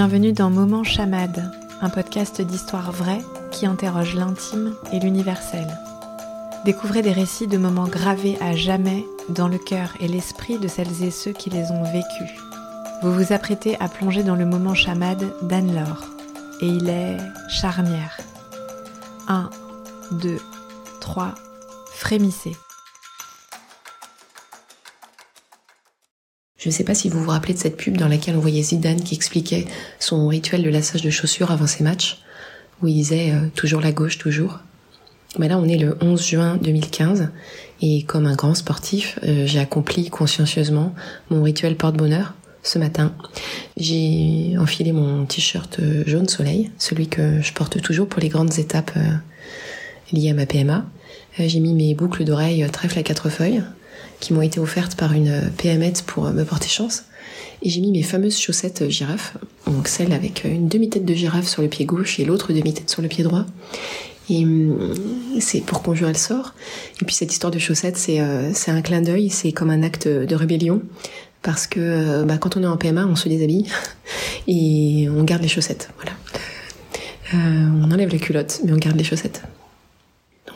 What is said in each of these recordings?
Bienvenue dans Moment Chamade, un podcast d'histoire vraie qui interroge l'intime et l'universel. Découvrez des récits de moments gravés à jamais dans le cœur et l'esprit de celles et ceux qui les ont vécus. Vous vous apprêtez à plonger dans le moment chamade d'Anne-Laure, et il est charnière. 1, 2, 3, frémissez. Je ne sais pas si vous vous rappelez de cette pub dans laquelle on voyait Zidane qui expliquait son rituel de lassage de chaussures avant ses matchs, où il disait euh, toujours la gauche, toujours. Mais là, on est le 11 juin 2015, et comme un grand sportif, euh, j'ai accompli consciencieusement mon rituel porte-bonheur ce matin. J'ai enfilé mon t-shirt euh, jaune soleil, celui que je porte toujours pour les grandes étapes liées à ma PMA. J'ai mis mes boucles d'oreilles trèfle à quatre feuilles, qui m'ont été offertes par une PMette pour me porter chance. Et j'ai mis mes fameuses chaussettes girafes, donc celle avec une demi-tête de girafe sur le pied gauche et l'autre demi-tête sur le pied droit. Et hum, c'est pour conjurer le sort. Et puis cette histoire de chaussettes, c'est euh, un clin d'œil, c'est comme un acte de rébellion. Parce que euh, bah, quand on est en PMA, on se déshabille et on garde les chaussettes. Voilà. Euh, on enlève la culotte, mais on garde les chaussettes.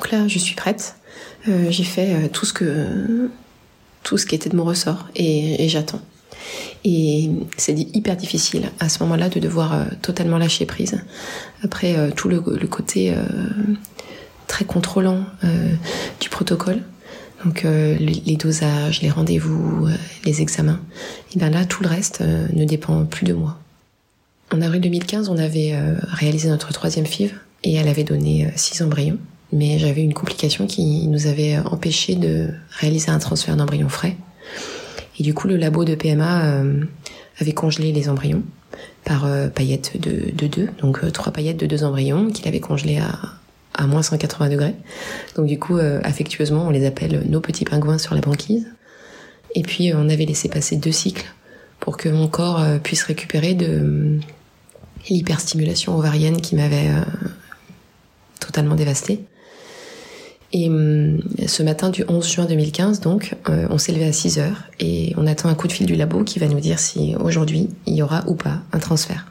Donc là, je suis prête. j'ai fait tout ce que tout ce qui était de mon ressort et, j'attends. Et c'est hyper difficile à ce moment-là de devoir euh, totalement lâcher prise. Après euh, tout le, côté euh, très contrôlant du protocole, donc les, dosages, les rendez-vous, les examens, et bien là tout le reste ne dépend plus de moi. En avril 2015, on avait réalisé notre troisième FIV et elle avait donné six embryons mais j'avais une complication qui nous avait empêché de réaliser un transfert d'embryons frais. Et du coup, le labo de PMA euh, avait congelé les embryons par euh, paillettes de, de deux, donc euh, trois paillettes de deux embryons qu'il avait congelés à, à moins 180 degrés. Donc du coup, affectueusement, on les appelle nos petits pingouins sur la banquise. Et puis, on avait laissé passer deux cycles pour que mon corps puisse récupérer de l'hyperstimulation ovarienne qui m'avait totalement dévastée. Et hum, ce matin du 11 juin 2015, donc, euh, on s'est levé à 6 heures et on attend un coup de fil du labo qui va nous dire si aujourd'hui il y aura ou pas un transfert.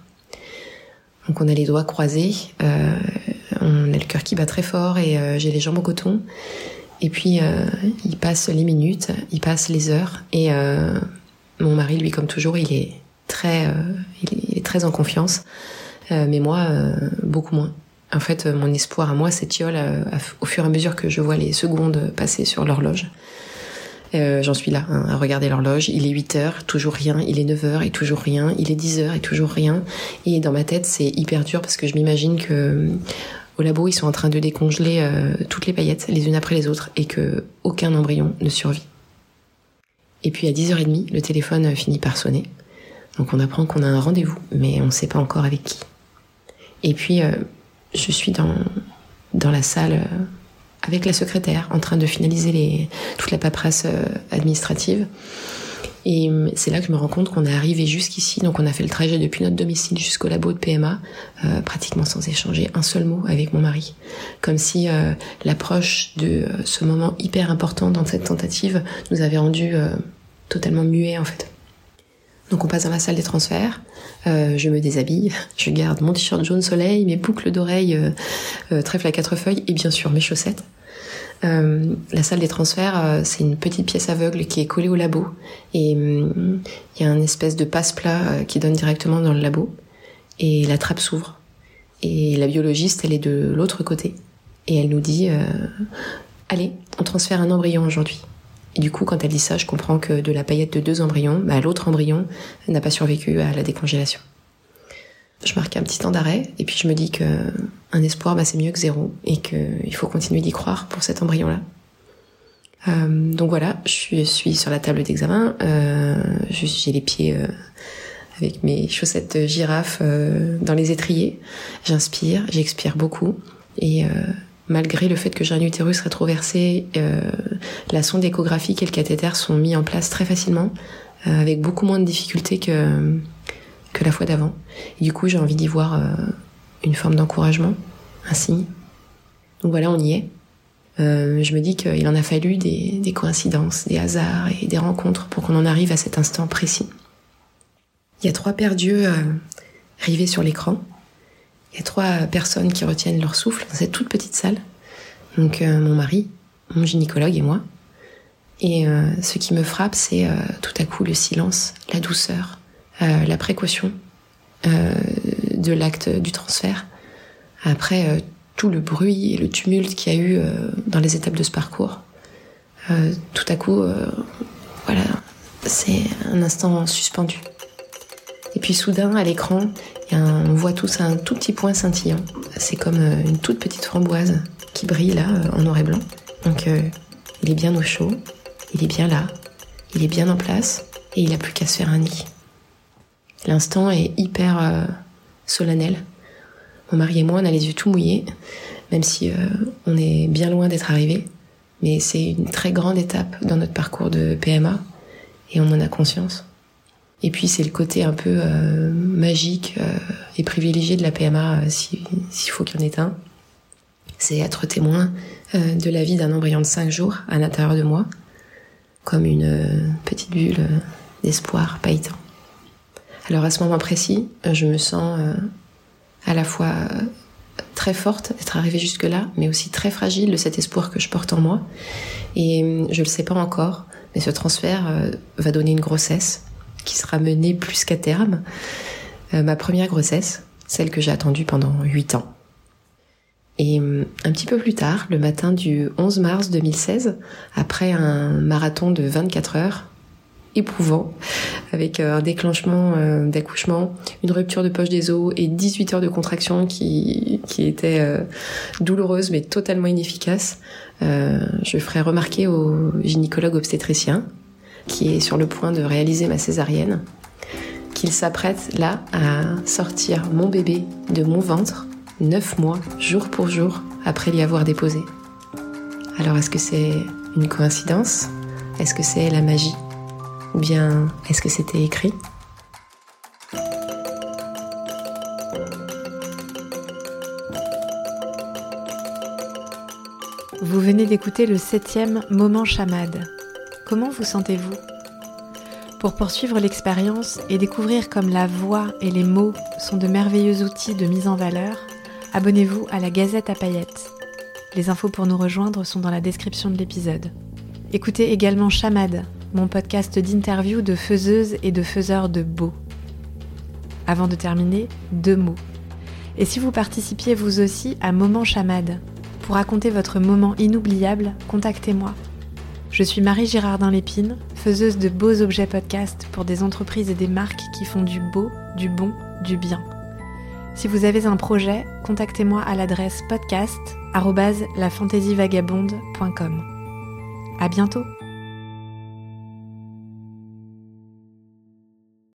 Donc on a les doigts croisés, euh, on a le cœur qui bat très fort et euh, j'ai les jambes au coton. Et puis il passe les minutes, il passe les heures et mon mari, lui, comme toujours, il est très, il est très en confiance, mais moi beaucoup moins. En fait, euh, mon espoir à moi s'étiole euh, au fur et à mesure que je vois les secondes passer sur l'horloge. Euh, J'en suis là, hein, à regarder l'horloge. Il est 8 heures, toujours rien. Il est 9 heures et toujours rien. Il est 10 heures et toujours rien. Et dans ma tête, c'est hyper dur parce que je m'imagine que au labo, ils sont en train de décongeler toutes les paillettes les unes après les autres et que aucun embryon ne survit. Et puis à 10h30, le téléphone finit par sonner. Donc on apprend qu'on a un rendez-vous, mais on ne sait pas encore avec qui. Et puis je suis dans, dans la salle euh, avec la secrétaire en train de finaliser toute la paperasse euh, administrative. Et euh, c'est là que je me rends compte qu'on est arrivé jusqu'ici, donc on a fait le trajet depuis notre domicile jusqu'au labo de PMA, pratiquement sans échanger un seul mot avec mon mari. Comme si l'approche de ce moment hyper important dans cette tentative nous avait rendu totalement muets en fait. Donc on passe dans la salle des transferts, euh, je me déshabille, je garde mon t-shirt jaune soleil, mes boucles d'oreilles, euh, euh, trèfle à quatre feuilles et bien sûr mes chaussettes. la salle des transferts, c'est une petite pièce aveugle qui est collée au labo et il y a un espèce de passe-plat qui donne directement dans le labo et la trappe s'ouvre et la biologiste elle est de l'autre côté et elle nous dit allez on transfère un embryon aujourd'hui. Et du coup, quand elle dit ça, je comprends que de la paillette de deux embryons, bah, l'autre embryon n'a pas survécu à la décongélation. Je marque un petit temps d'arrêt et puis je me dis que un espoir, bah, c'est mieux que zéro et qu'il faut continuer d'y croire pour cet embryon-là. Euh, donc voilà, je suis sur la table d'examen, euh, j'ai les pieds euh, avec mes chaussettes girafe euh, dans les étriers. J'inspire, j'expire beaucoup et malgré le fait que j'ai un utérus rétroversé, euh, la sonde échographique et le cathéter sont mis en place très facilement, euh, avec beaucoup moins de difficultés que, que la fois d'avant. Du coup, j'ai envie d'y voir euh, une forme d'encouragement, un signe. Donc voilà, on y est. je me dis qu'il en a fallu des, des, coïncidences, des hasards et des rencontres pour qu'on en arrive à cet instant précis. Il y a trois paires d'yeux rivés sur l'écran. Il y a trois personnes qui retiennent leur souffle dans cette toute petite salle. Donc euh, mon mari, mon gynécologue et moi. Et euh, ce qui me frappe, c'est euh, tout à coup le silence, la douceur, la précaution de l'acte du transfert. Après tout le bruit et le tumulte qu'il y a eu dans les étapes de ce parcours, tout à coup, voilà, c'est un instant suspendu. Et puis soudain, à l'écran, on voit tous un tout petit point scintillant. C'est comme euh, une toute petite framboise qui brille là, euh, en noir et blanc. Donc euh, il est bien au chaud, il est bien là, il est bien en place, et il n'a plus qu'à se faire un nid. L'instant est hyper solennel. Mon mari et moi, on a les yeux tout mouillés, même si on est bien loin d'être arrivé. Mais c'est une très grande étape dans notre parcours de PMA, et on en a conscience. Et puis c'est le côté un peu euh, magique euh, et privilégié de la PMA, euh, s'il faut qu'il y en ait un. C'est être témoin de la vie d'un embryon de 5 jours à l'intérieur de moi, comme une petite bulle d'espoir pailletant. Alors à ce moment précis, je me sens à la fois très forte d'être arrivée jusque-là, mais aussi très fragile de cet espoir que je porte en moi. Et je ne le sais pas encore, mais ce transfert va donner une grossesse qui sera menée plus qu'à terme. Euh, ma première grossesse, celle que j'ai attendue pendant 8 ans. Et euh, un petit peu plus tard, le matin du 11 mars 2016, après un marathon de 24 heures, éprouvant, avec euh, un déclenchement d'accouchement, une rupture de poche des os et 18 heures de contraction qui, qui étaient douloureuses mais totalement inefficaces, je ferai remarquer au gynécologue obstétricien qui est sur le point de réaliser ma césarienne, qu'il s'apprête là à sortir mon bébé de mon ventre, neuf mois, jour pour jour, après l'y avoir déposé. Alors est-ce que c'est une coïncidence? Est-ce que c'est la magie? Ou bien est-ce que c'était écrit? Vous venez d'écouter le septième Moment Chamade, Comment vous sentez-vous Pour poursuivre l'expérience et découvrir comme la voix et les mots sont de merveilleux outils de mise en valeur, abonnez-vous à la Gazette à paillettes. Les infos pour nous rejoindre sont dans la description de l'épisode. Écoutez également Chamade, mon podcast d'interview de faiseuses et de faiseurs de beaux. Avant de terminer, deux mots. Et si vous participiez vous aussi à Moment Chamade Pour raconter votre moment inoubliable, contactez-moi je suis Marie Girardin-Lépine, faiseuse de beaux objets podcast pour des entreprises et des marques qui font du beau, du bon, du bien. Si vous avez un projet, contactez-moi à l'adresse podcast@lafantaisievagabonde.com. À bientôt.